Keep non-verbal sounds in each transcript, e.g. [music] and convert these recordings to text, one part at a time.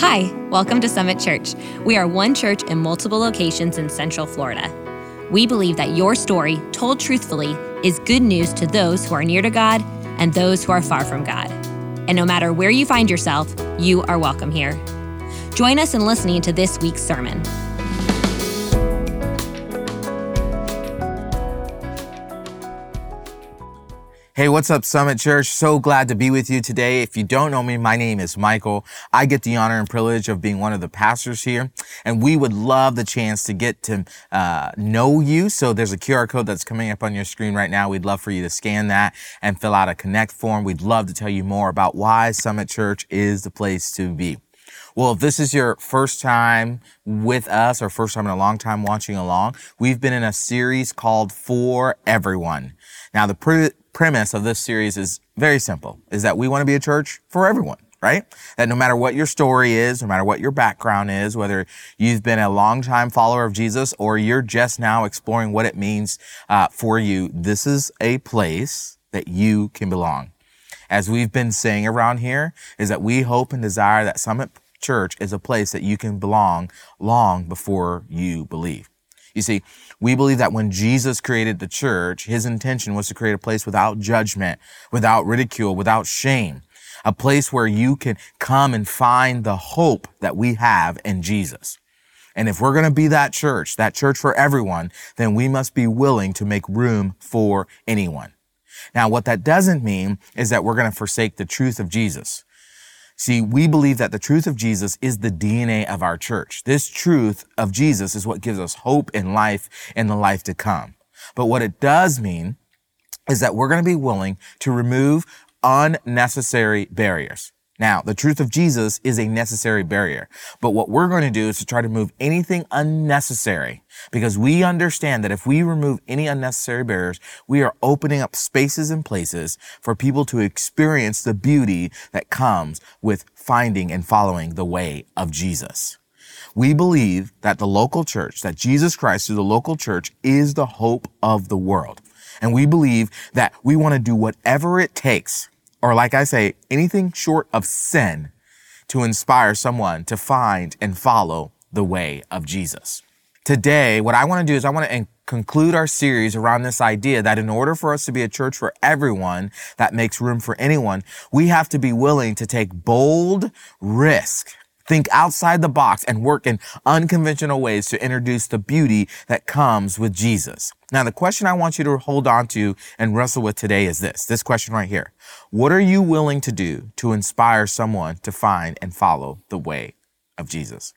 Hi, welcome to Summit Church. We are one church in multiple locations in Central Florida. We believe that your story, told truthfully, is good news to those who are near to God and those who are far from God. And no matter where you find yourself, you are welcome here. Join us in listening to this week's sermon. Hey, what's up, Summit Church? So glad to be with you today. If you don't know me, my name is Michael. I get the honor and privilege of being one of the pastors here, and we would love the chance to get to uh, know you. So there's a QR code that's coming up on your screen right now. We'd love for you to scan that and fill out a connect form. We'd love to tell you more about why Summit Church is the place to be. Well, if this is your first time with us or first time in a long time watching along, we've been in a series called For Everyone. Now, the pre- premise of this series is very simple, is that we want to be a church for everyone right? That no matter what your story is, no matter what your background is, whether you've been a long time follower of Jesus or you're just now exploring what it means uh, for you, this is a place that you can belong. As we've been saying around here, is that we hope and desire that Summit Church is a place that you can belong long before you believe. You see, we believe that when Jesus created the church, his intention was to create a place without judgment, without ridicule, without shame, a place where you can come and find the hope that we have in Jesus. And if we're going to be that church, that church for everyone, then we must be willing to make room for anyone. Now, what that doesn't mean is that we're going to forsake the truth of Jesus. See, we believe that the truth of Jesus is the DNA of our church. This truth of Jesus is what gives us hope in life and the life to come. But what it does mean is that we're going to be willing to remove unnecessary barriers. Now, the truth of Jesus is a necessary barrier. But what we're going to do is to try to move anything unnecessary because we understand that if we remove any unnecessary barriers, we are opening up spaces and places for people to experience the beauty that comes with finding and following the way of Jesus. We believe that the local church, that Jesus Christ through the local church is the hope of the world. And we believe that we want to do whatever it takes or like I say, anything short of sin to inspire someone to find and follow the way of Jesus. Today, what I want to do is I want to conclude our series around this idea that in order for us to be a church for everyone that makes room for anyone, we have to be willing to take bold risk think outside the box and work in unconventional ways to introduce the beauty that comes with Jesus. Now, the question I want you to hold on to and wrestle with today is this, this question right here. What are you willing to do to inspire someone to find and follow the way of Jesus?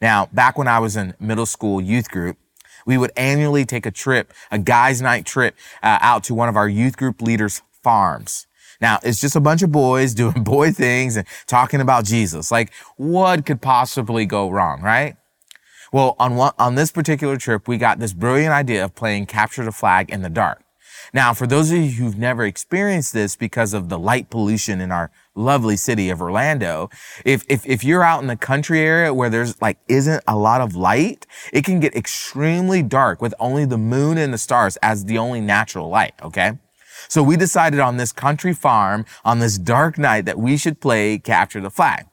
Now, back when I was in middle school youth group, we would annually take a trip, a guys night trip uh, out to one of our youth group leaders' farms. Now, it's just a bunch of boys [laughs] doing boy things and talking about Jesus. Like, what could possibly go wrong, right? Well, on one, on this particular trip, we got this brilliant idea of playing capture the flag in the dark. Now, for those of you who've never experienced this because of the light pollution in our lovely city of Orlando, if, if, if you're out in the country area where there's like isn't a lot of light, it can get extremely dark with only the moon and the stars as the only natural light, okay? So we decided on this country farm on this dark night that we should play capture the flag.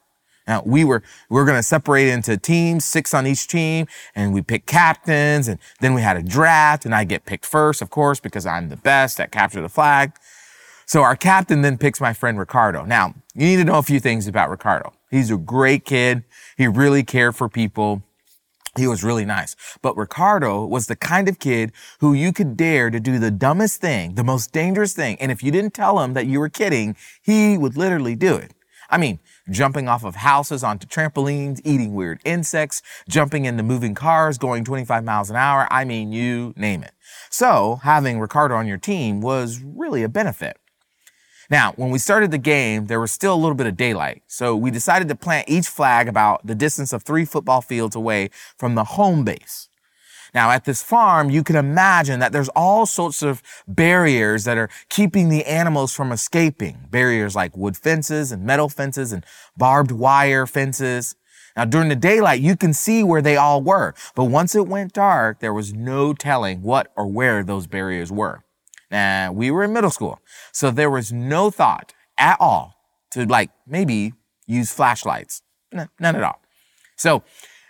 Now we were, we were to separate into teams, six on each team, and we picked captains, and then we had a draft, and I get picked first, of course, because I'm the best at capture the flag. So our captain then picks my friend Ricardo. Now, you need to know a few things about Ricardo. He's a great kid. He really cared for people. He was really nice. But Ricardo was the kind of kid who you could dare to do the dumbest thing, the most dangerous thing. And if you didn't tell him that you were kidding, he would literally do it. I mean, jumping off of houses onto trampolines, eating weird insects, jumping into moving cars, going 25 miles an hour. I mean, you name it. So having Ricardo on your team was really a benefit. Now, when we started the game, there was still a little bit of daylight. So we decided to plant each flag about the distance of three football fields away from the home base. Now, at this farm, you can imagine that there's all sorts of barriers that are keeping the animals from escaping. Barriers like wood fences and metal fences and barbed wire fences. Now, during the daylight, you can see where they all were. But once it went dark, there was no telling what or where those barriers were. Now, we were in middle school, so there was no thought at all to like maybe use flashlights none at all. So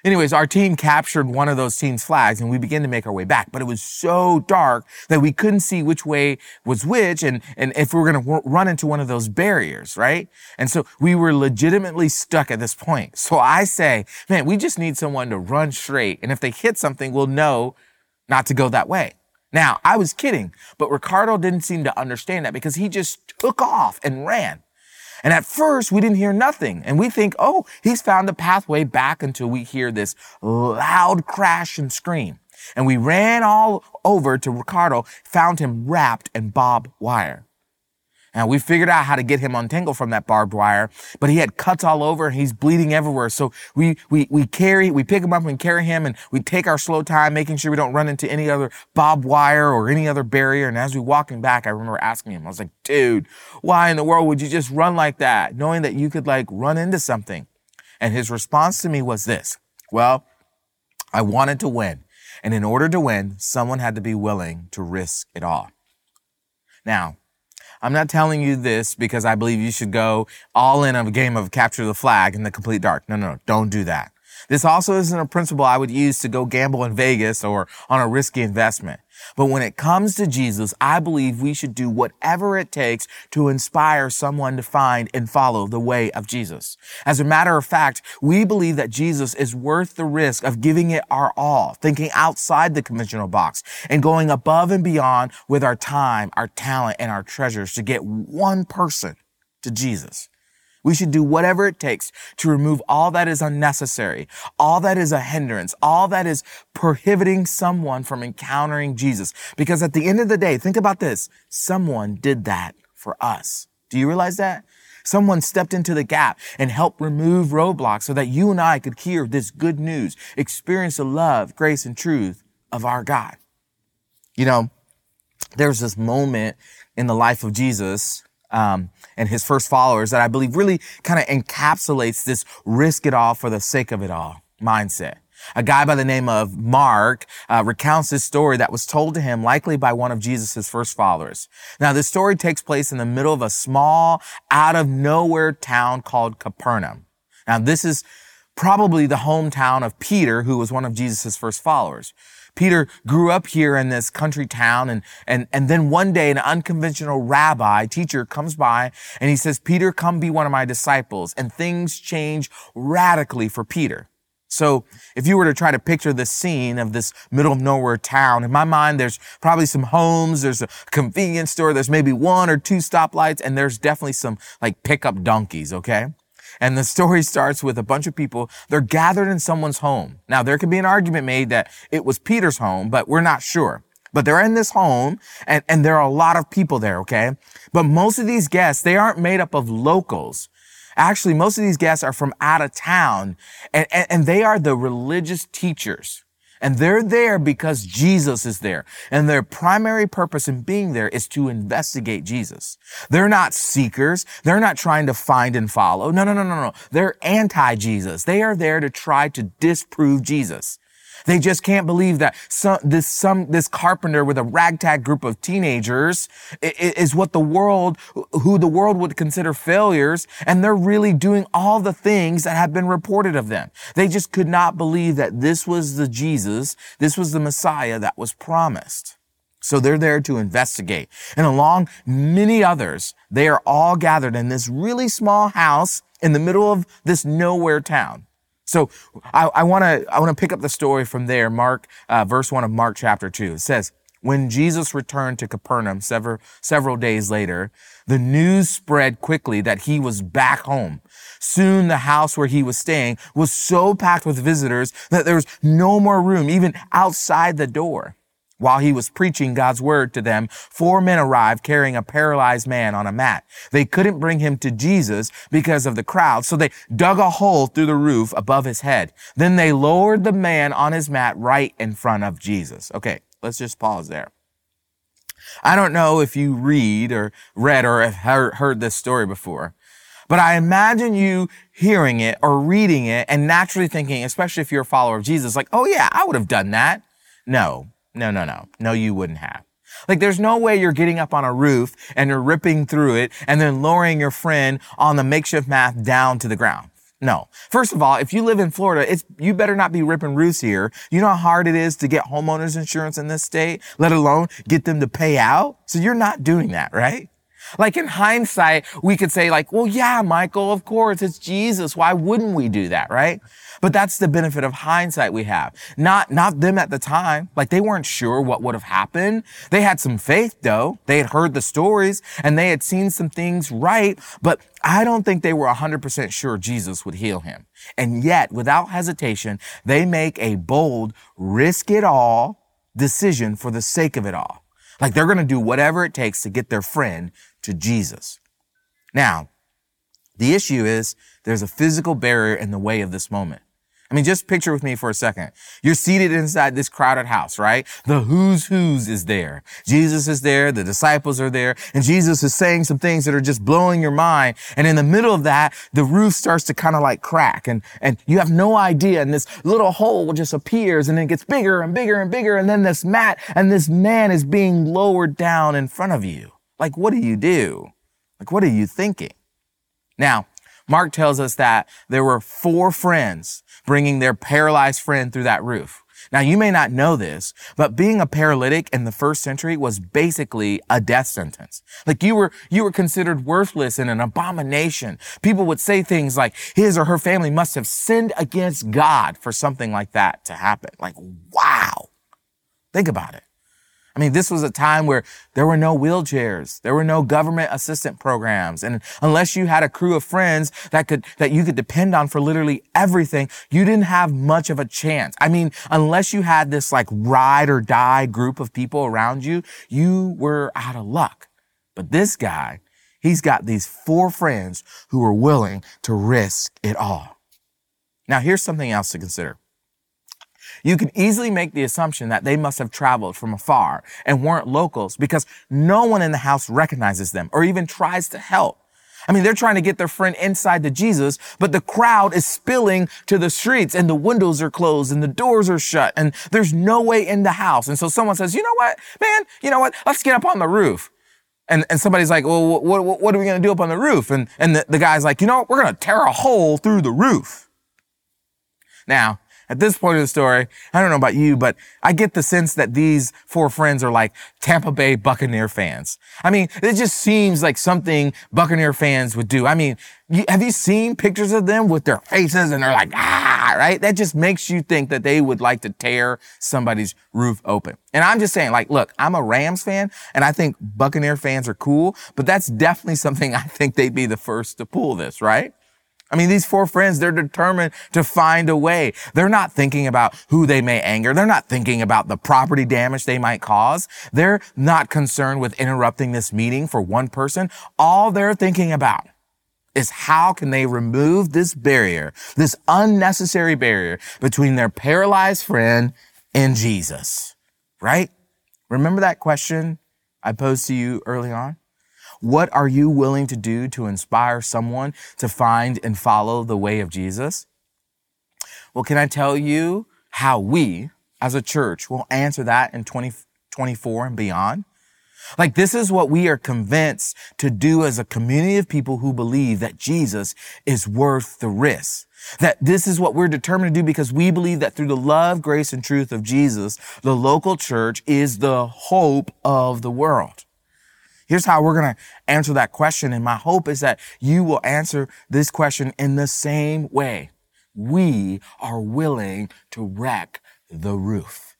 Anyways, our team captured one of those team's flags and we began to make our way back, but it was so dark that we couldn't see which way was which and, and if we were going to w- run into one of those barriers, right? And so we were legitimately stuck at this point. So I say, man, we just need someone to run straight. And if they hit something, we'll know not to go that way. Now, I was kidding, but Ricardo didn't seem to understand that because he just took off and ran. And at first, we didn't hear nothing. And we think, oh, he's found the pathway back until we hear this loud crash and scream. And we ran all over to Ricardo, found him wrapped in barbed wire. And we figured out how to get him untangled from that barbed wire, but he had cuts all over and he's bleeding everywhere. So we, we, we carry, we pick him up and carry him and we take our slow time, making sure we don't run into any other barbed wire or any other barrier. And as we walking back, I remember asking him, I was like, dude, why in the world would you just run like that? Knowing that you could like run into something. And his response to me was this, well, I wanted to win. And in order to win, someone had to be willing to risk it all. Now, I'm not telling you this because I believe you should go all in on a game of capture the flag in the complete dark. No, no, no, don't do that. This also isn't a principle I would use to go gamble in Vegas or on a risky investment. But when it comes to Jesus, I believe we should do whatever it takes to inspire someone to find and follow the way of Jesus. As a matter of fact, we believe that Jesus is worth the risk of giving it our all, thinking outside the conventional box and going above and beyond with our time, our talent, and our treasures to get one person to Jesus. We should do whatever it takes to remove all that is unnecessary, all that is a hindrance, all that is prohibiting someone from encountering Jesus. Because at the end of the day, think about this. Someone did that for us. Do you realize that? Someone stepped into the gap and helped remove roadblocks so that you and I could hear this good news, experience the love, grace, and truth of our God. You know, there's this moment in the life of Jesus um, and his first followers that I believe really kind of encapsulates this risk it all for the sake of it all mindset. A guy by the name of Mark uh, recounts this story that was told to him likely by one of Jesus' first followers. Now, this story takes place in the middle of a small, out of nowhere town called Capernaum. Now, this is probably the hometown of Peter, who was one of Jesus' first followers. Peter grew up here in this country town and, and, and then one day an unconventional rabbi teacher comes by and he says, Peter, come be one of my disciples. And things change radically for Peter. So if you were to try to picture the scene of this middle of nowhere town, in my mind, there's probably some homes, there's a convenience store, there's maybe one or two stoplights, and there's definitely some like pickup donkeys, okay? And the story starts with a bunch of people. They're gathered in someone's home. Now, there could be an argument made that it was Peter's home, but we're not sure. But they're in this home and, and there are a lot of people there, okay? But most of these guests, they aren't made up of locals. Actually, most of these guests are from out of town and, and, and they are the religious teachers. And they're there because Jesus is there. And their primary purpose in being there is to investigate Jesus. They're not seekers. They're not trying to find and follow. No, no, no, no, no. They're anti-Jesus. They are there to try to disprove Jesus. They just can't believe that some, this, some, this carpenter with a ragtag group of teenagers is what the world, who the world would consider failures. And they're really doing all the things that have been reported of them. They just could not believe that this was the Jesus, this was the Messiah that was promised. So they're there to investigate. And along many others, they are all gathered in this really small house in the middle of this nowhere town. So I want to I want to pick up the story from there. Mark uh, verse one of Mark chapter two. It says, "When Jesus returned to Capernaum several several days later, the news spread quickly that he was back home. Soon the house where he was staying was so packed with visitors that there was no more room even outside the door." While he was preaching God's word to them, four men arrived carrying a paralyzed man on a mat. They couldn't bring him to Jesus because of the crowd, so they dug a hole through the roof above his head. Then they lowered the man on his mat right in front of Jesus. Okay, let's just pause there. I don't know if you read or read or have heard this story before, but I imagine you hearing it or reading it and naturally thinking, especially if you're a follower of Jesus, like, oh yeah, I would have done that. No, no, no, no. No, you wouldn't have. Like there's no way you're getting up on a roof and you're ripping through it and then lowering your friend on the makeshift mat down to the ground. No. First of all, if you live in Florida, it's, you better not be ripping roofs here. You know how hard it is to get homeowners insurance in this state, let alone get them to pay out? So you're not doing that, right? Like in hindsight, we could say like, well, yeah, Michael, of course, it's Jesus. Why wouldn't we do that, right? But that's the benefit of hindsight we have. Not, not them at the time. Like they weren't sure what would have happened. They had some faith though. They had heard the stories and they had seen some things right, but I don't think they were 100% sure Jesus would heal him. And yet, without hesitation, they make a bold, risk it all decision for the sake of it all. Like they're going to do whatever it takes to get their friend to Jesus. Now, the issue is there's a physical barrier in the way of this moment. I mean, just picture with me for a second. You're seated inside this crowded house, right? The who's who's is there. Jesus is there. The disciples are there. And Jesus is saying some things that are just blowing your mind. And in the middle of that, the roof starts to kind of like crack and, and you have no idea. And this little hole just appears and it gets bigger and bigger and bigger. And then this mat and this man is being lowered down in front of you. Like, what do you do? Like, what are you thinking? Now, Mark tells us that there were four friends bringing their paralyzed friend through that roof. Now, you may not know this, but being a paralytic in the first century was basically a death sentence. Like you were, you were considered worthless and an abomination. People would say things like his or her family must have sinned against God for something like that to happen. Like, wow. Think about it. I mean, this was a time where there were no wheelchairs. There were no government assistant programs. And unless you had a crew of friends that could, that you could depend on for literally everything, you didn't have much of a chance. I mean, unless you had this like ride or die group of people around you, you were out of luck. But this guy, he's got these four friends who are willing to risk it all. Now, here's something else to consider you can easily make the assumption that they must have traveled from afar and weren't locals because no one in the house recognizes them or even tries to help. I mean, they're trying to get their friend inside to Jesus, but the crowd is spilling to the streets and the windows are closed and the doors are shut and there's no way in the house. And so someone says, you know what, man, you know what? Let's get up on the roof. And, and somebody's like, well, what, what, what are we going to do up on the roof? And, and the, the guy's like, you know, what? we're going to tear a hole through the roof. Now, at this point of the story, I don't know about you, but I get the sense that these four friends are like Tampa Bay Buccaneer fans. I mean, it just seems like something Buccaneer fans would do. I mean, you, have you seen pictures of them with their faces and they're like, ah, right? That just makes you think that they would like to tear somebody's roof open. And I'm just saying, like, look, I'm a Rams fan and I think Buccaneer fans are cool, but that's definitely something [laughs] I think they'd be the first to pull this, right? I mean, these four friends, they're determined to find a way. They're not thinking about who they may anger. They're not thinking about the property damage they might cause. They're not concerned with interrupting this meeting for one person. All they're thinking about is how can they remove this barrier, this unnecessary barrier between their paralyzed friend and Jesus, right? Remember that question I posed to you early on? What are you willing to do to inspire someone to find and follow the way of Jesus? Well, can I tell you how we as a church will answer that in 2024 and beyond? Like this is what we are convinced to do as a community of people who believe that Jesus is worth the risk. That this is what we're determined to do because we believe that through the love, grace, and truth of Jesus, the local church is the hope of the world. Here's how we're going to answer that question. And my hope is that you will answer this question in the same way. We are willing to wreck the roof.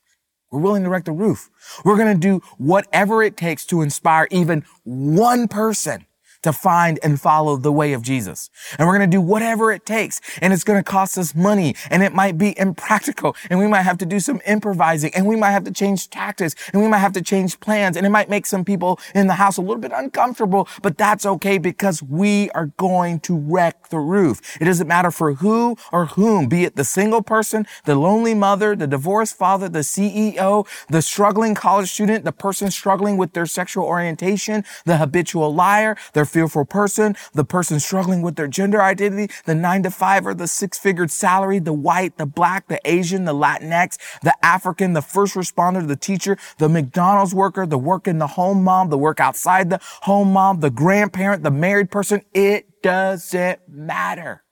We're willing to wreck the roof. We're going to do whatever it takes to inspire even one person to find and follow the way of Jesus. And we're going to do whatever it takes. And it's going to cost us money and it might be impractical and we might have to do some improvising and we might have to change tactics and we might have to change plans and it might make some people in the house a little bit uncomfortable, but that's okay because we are going to wreck the roof. It doesn't matter for who or whom, be it the single person, the lonely mother, the divorced father, the CEO, the struggling college student, the person struggling with their sexual orientation, the habitual liar, their fearful person, the person struggling with their gender identity, the nine to five or the six figured salary, the white, the black, the Asian, the Latinx, the African, the first responder, the teacher, the McDonald's worker, the work in the home mom, the work outside the home mom, the grandparent, the married person. It doesn't matter.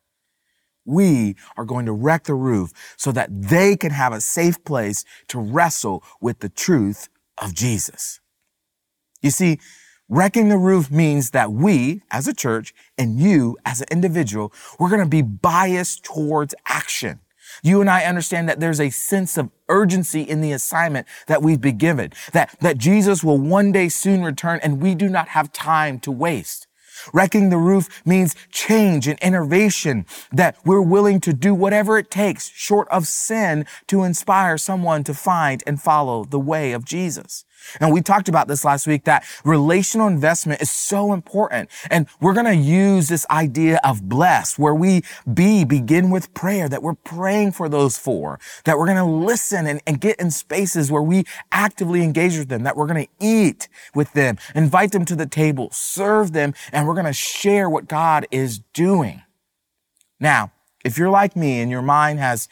We are going to wreck the roof so that they can have a safe place to wrestle with the truth of Jesus. You see, wrecking the roof means that we as a church and you as an individual, we're going to be biased towards action. You and I understand that there's a sense of urgency in the assignment that we've been given, that, that Jesus will one day soon return and we do not have time to waste. Wrecking the roof means change and innovation, that we're willing to do whatever it takes short of sin to inspire someone to find and follow the way of Jesus. And we talked about this last week that relational investment is so important. And we're going to use this idea of blessed where we be, begin with prayer, that we're praying for those four, that we're going to listen and, and get in spaces where we actively engage with them, that we're going to eat with them, invite them to the table, serve them, and we're going to share what God is doing. Now, if you're like me and your mind has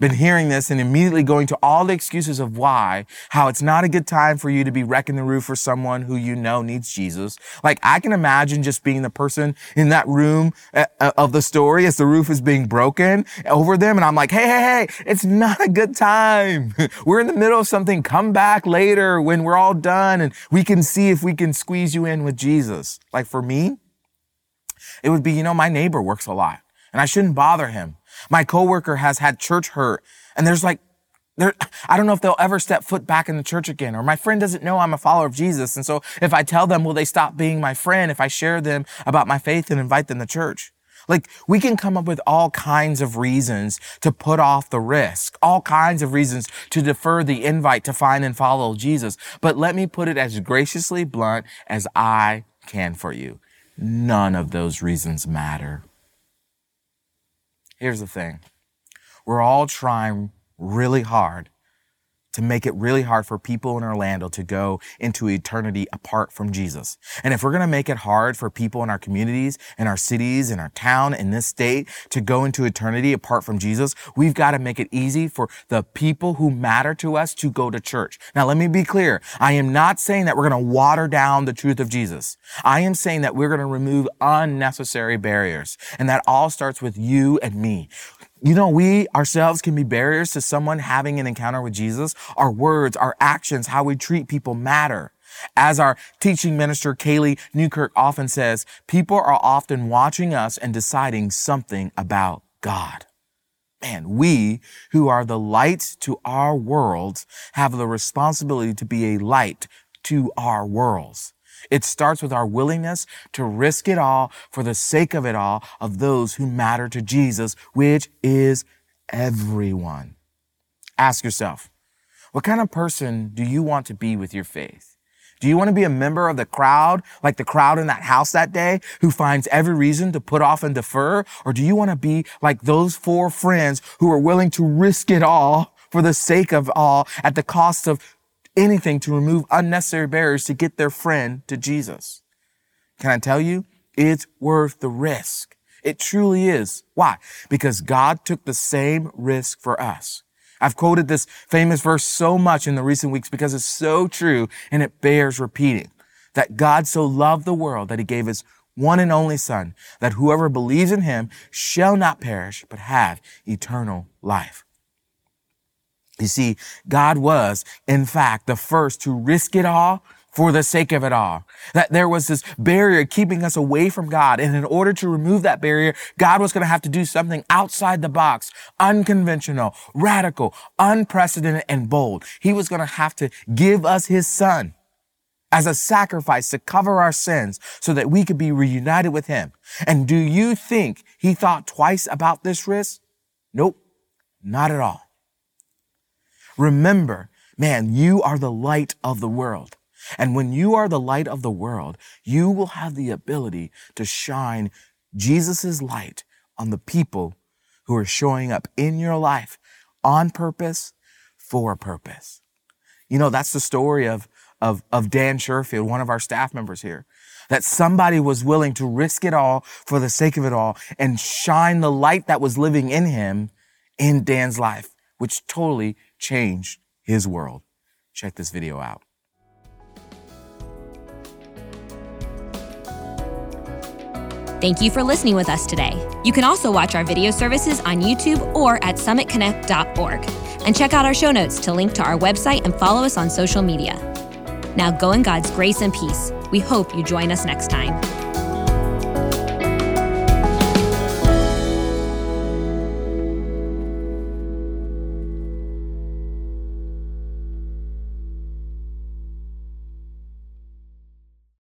been hearing this and immediately going to all the excuses of why, how it's not a good time for you to be wrecking the roof for someone who you know needs Jesus. Like I can imagine just being the person in that room uh, uh, of the story as the roof is being broken over them. And I'm like, Hey, hey, hey, it's not a good time. [laughs] we're in the middle of something. Come back later when we're all done and we can see if we can squeeze you in with Jesus. Like for me, it would be, you know, my neighbor works a lot and I shouldn't bother him. My coworker has had church hurt and there's like, there, I don't know if they'll ever step foot back in the church again. Or my friend doesn't know I'm a follower of Jesus. And so if I tell them, will they stop being my friend if I share them about my faith and invite them to church? Like we can come up with all kinds of reasons to put off the risk, all kinds of reasons to defer the invite to find and follow Jesus. But let me put it as graciously blunt as I can for you. None of those reasons matter. Here's the thing. We're all trying really hard to make it really hard for people in Orlando to go into eternity apart from Jesus. And if we're going to make it hard for people in our communities, in our cities, in our town, in this state to go into eternity apart from Jesus, we've got to make it easy for the people who matter to us to go to church. Now, let me be clear. I am not saying that we're going to water down the truth of Jesus. I am saying that we're going to remove unnecessary barriers. And that all starts with you and me. You know, we ourselves can be barriers to someone having an encounter with Jesus. Our words, our actions, how we treat people matter. As our teaching minister, Kaylee Newkirk often says, people are often watching us and deciding something about God. Man, we who are the light to our worlds have the responsibility to be a light to our worlds. It starts with our willingness to risk it all for the sake of it all of those who matter to Jesus, which is everyone. Ask yourself, what kind of person do you want to be with your faith? Do you want to be a member of the crowd, like the crowd in that house that day, who finds every reason to put off and defer? Or do you want to be like those four friends who are willing to risk it all for the sake of all at the cost of anything to remove unnecessary barriers to get their friend to Jesus. Can I tell you? It's worth the risk. It truly is. Why? Because God took the same risk for us. I've quoted this famous verse so much in the recent weeks because it's so true and it bears repeating. That God so loved the world that he gave his one and only son, that whoever believes in him shall not perish, but have eternal life. You see, God was, in fact, the first to risk it all for the sake of it all. That there was this barrier keeping us away from God. And in order to remove that barrier, God was going to have to do something outside the box, unconventional, radical, unprecedented, and bold. He was going to have to give us his son as a sacrifice to cover our sins so that we could be reunited with him. And do you think he thought twice about this risk? Nope, not at all. Remember, man, you are the light of the world. And when you are the light of the world, you will have the ability to shine Jesus' light on the people who are showing up in your life on purpose for a purpose. You know, that's the story of, of, of Dan Sherfield, one of our staff members here. That somebody was willing to risk it all for the sake of it all and shine the light that was living in him in Dan's life, which totally changed his world. Check this video out. Thank you for listening with us today. You can also watch our video services on YouTube or at summitconnect.org. And check out our show notes to link to our website and follow us on social media. Now go in God's grace and peace. We hope you join us next time.